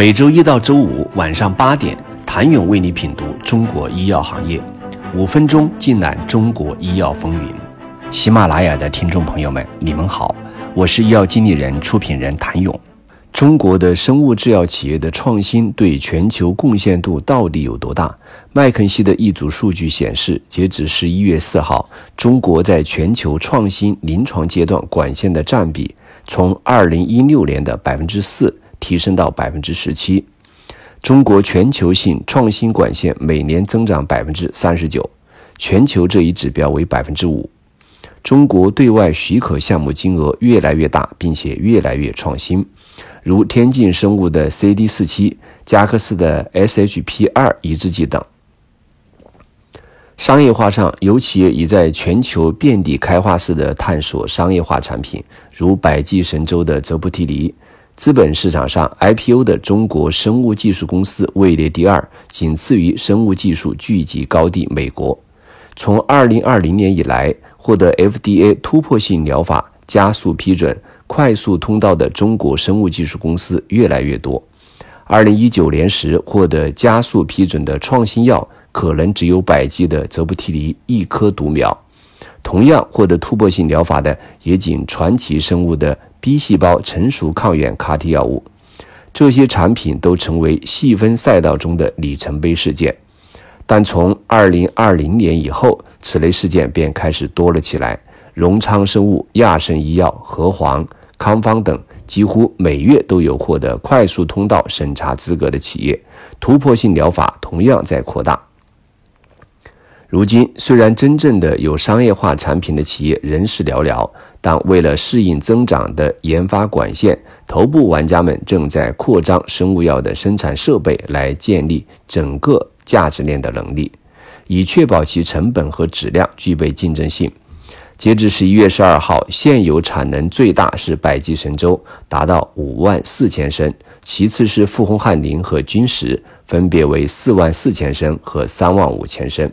每周一到周五晚上八点，谭勇为你品读中国医药行业，五分钟尽览中国医药风云。喜马拉雅的听众朋友们，你们好，我是医药经理人、出品人谭勇。中国的生物制药企业的创新对全球贡献度到底有多大？麦肯锡的一组数据显示，截止十一月四号，中国在全球创新临床阶段管线的占比，从二零一六年的百分之四。提升到百分之十七，中国全球性创新管线每年增长百分之三十九，全球这一指标为百分之五。中国对外许可项目金额越来越大，并且越来越创新，如天进生物的 CD 四七、加克斯的 SHP 二抑制剂等。商业化上，有企业已在全球遍地开花式的探索商业化产品，如百济神州的泽布提尼。资本市场上 IPO 的中国生物技术公司位列第二，仅次于生物技术聚集高地美国。从2020年以来，获得 FDA 突破性疗法加速批准快速通道的中国生物技术公司越来越多。2019年时获得加速批准的创新药，可能只有百济的泽布提尼一颗独苗。同样获得突破性疗法的，也仅传奇生物的。B 细胞成熟抗原 CAR-T 药物，这些产品都成为细分赛道中的里程碑事件。但从2020年以后，此类事件便开始多了起来。荣昌生物、亚盛医药、和黄、康方等，几乎每月都有获得快速通道审查资格的企业。突破性疗法同样在扩大。如今，虽然真正的有商业化产品的企业仍是寥寥，但为了适应增长的研发管线，头部玩家们正在扩张生物药的生产设备，来建立整个价值链的能力，以确保其成本和质量具备竞争性。截至十一月十二号，现有产能最大是百济神州，达到五万四千升，其次是富宏汉林和君实，分别为四万四千升和三万五千升。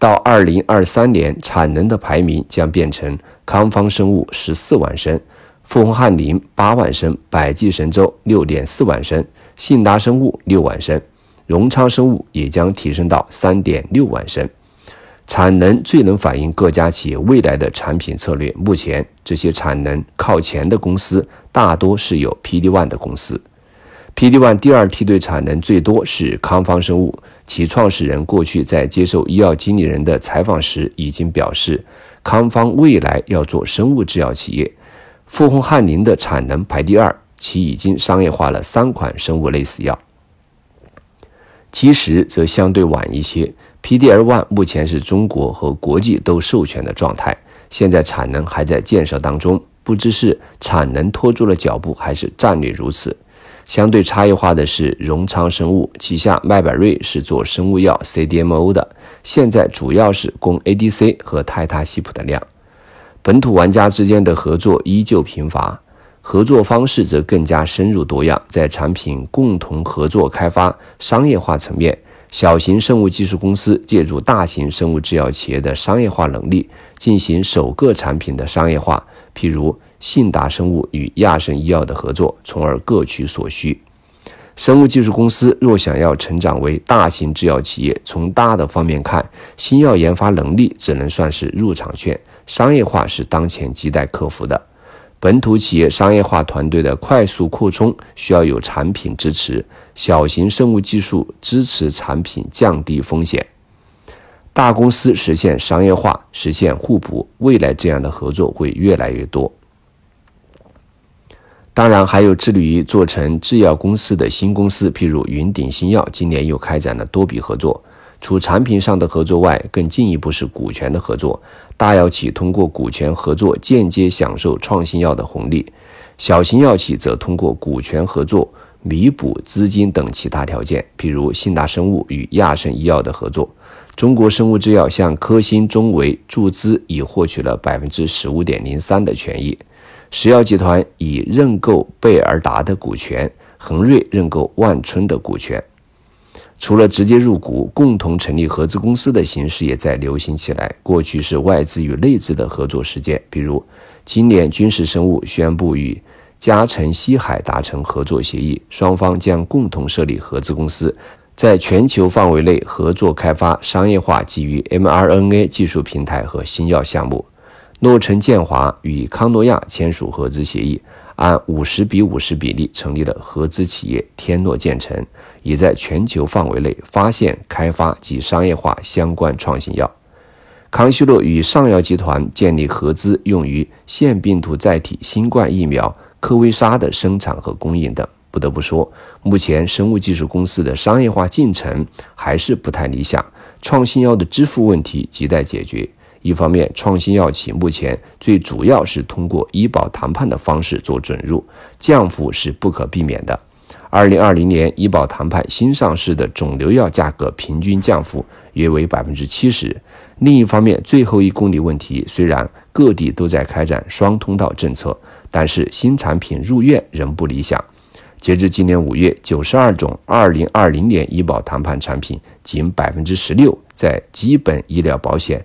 到二零二三年，产能的排名将变成康方生物十四万升，富宏汉林八万升，百济神州六点四万升，信达生物六万升，荣昌生物也将提升到三点六万升。产能最能反映各家企业未来的产品策略。目前，这些产能靠前的公司大多是有 PD-1 的公司。PD-1 第二梯队产能最多是康方生物，其创始人过去在接受医药经理人的采访时已经表示，康方未来要做生物制药企业。富宏汉林的产能排第二，其已经商业化了三款生物类似药。其实则相对晚一些，PD-L1 目前是中国和国际都授权的状态，现在产能还在建设当中，不知是产能拖住了脚步，还是战略如此。相对差异化的是，荣昌生物旗下麦百瑞是做生物药 CDMO 的，现在主要是供 ADC 和泰塔西普的量。本土玩家之间的合作依旧频乏，合作方式则更加深入多样。在产品共同合作开发、商业化层面，小型生物技术公司借助大型生物制药企业的商业化能力，进行首个产品的商业化，譬如。信达生物与亚盛医药的合作，从而各取所需。生物技术公司若想要成长为大型制药企业，从大的方面看，新药研发能力只能算是入场券，商业化是当前亟待克服的。本土企业商业化团队的快速扩充需要有产品支持，小型生物技术支持产品降低风险，大公司实现商业化，实现互补。未来这样的合作会越来越多。当然，还有致力于做成制药公司的新公司，譬如云顶新药，今年又开展了多笔合作。除产品上的合作外，更进一步是股权的合作。大药企通过股权合作间接享受创新药的红利，小型药企则通过股权合作弥补资金等其他条件，譬如信达生物与亚盛医药的合作。中国生物制药向科兴中维注资，已获取了百分之十五点零三的权益。石药集团已认购贝尔达的股权，恒瑞认购万春的股权。除了直接入股，共同成立合资公司的形式也在流行起来。过去是外资与内资的合作实践，比如今年君实生物宣布与嘉诚西海达成合作协议，双方将共同设立合资公司，在全球范围内合作开发商业化基于 mRNA 技术平台和新药项目。诺诚建华与康诺亚签署合资协议，按五十比五十比例成立了合资企业天诺健成，已在全球范围内发现、开发及商业化相关创新药。康希诺与上药集团建立合资，用于腺病毒载体新冠疫苗科威莎的生产和供应等。不得不说，目前生物技术公司的商业化进程还是不太理想，创新药的支付问题亟待解决。一方面，创新药企目前最主要是通过医保谈判的方式做准入，降幅是不可避免的。二零二零年医保谈判新上市的肿瘤药价格平均降幅约为百分之七十。另一方面，最后一公里问题虽然各地都在开展双通道政策，但是新产品入院仍不理想。截至今年五月，九十二种二零二零年医保谈判产品，仅百分之十六在基本医疗保险。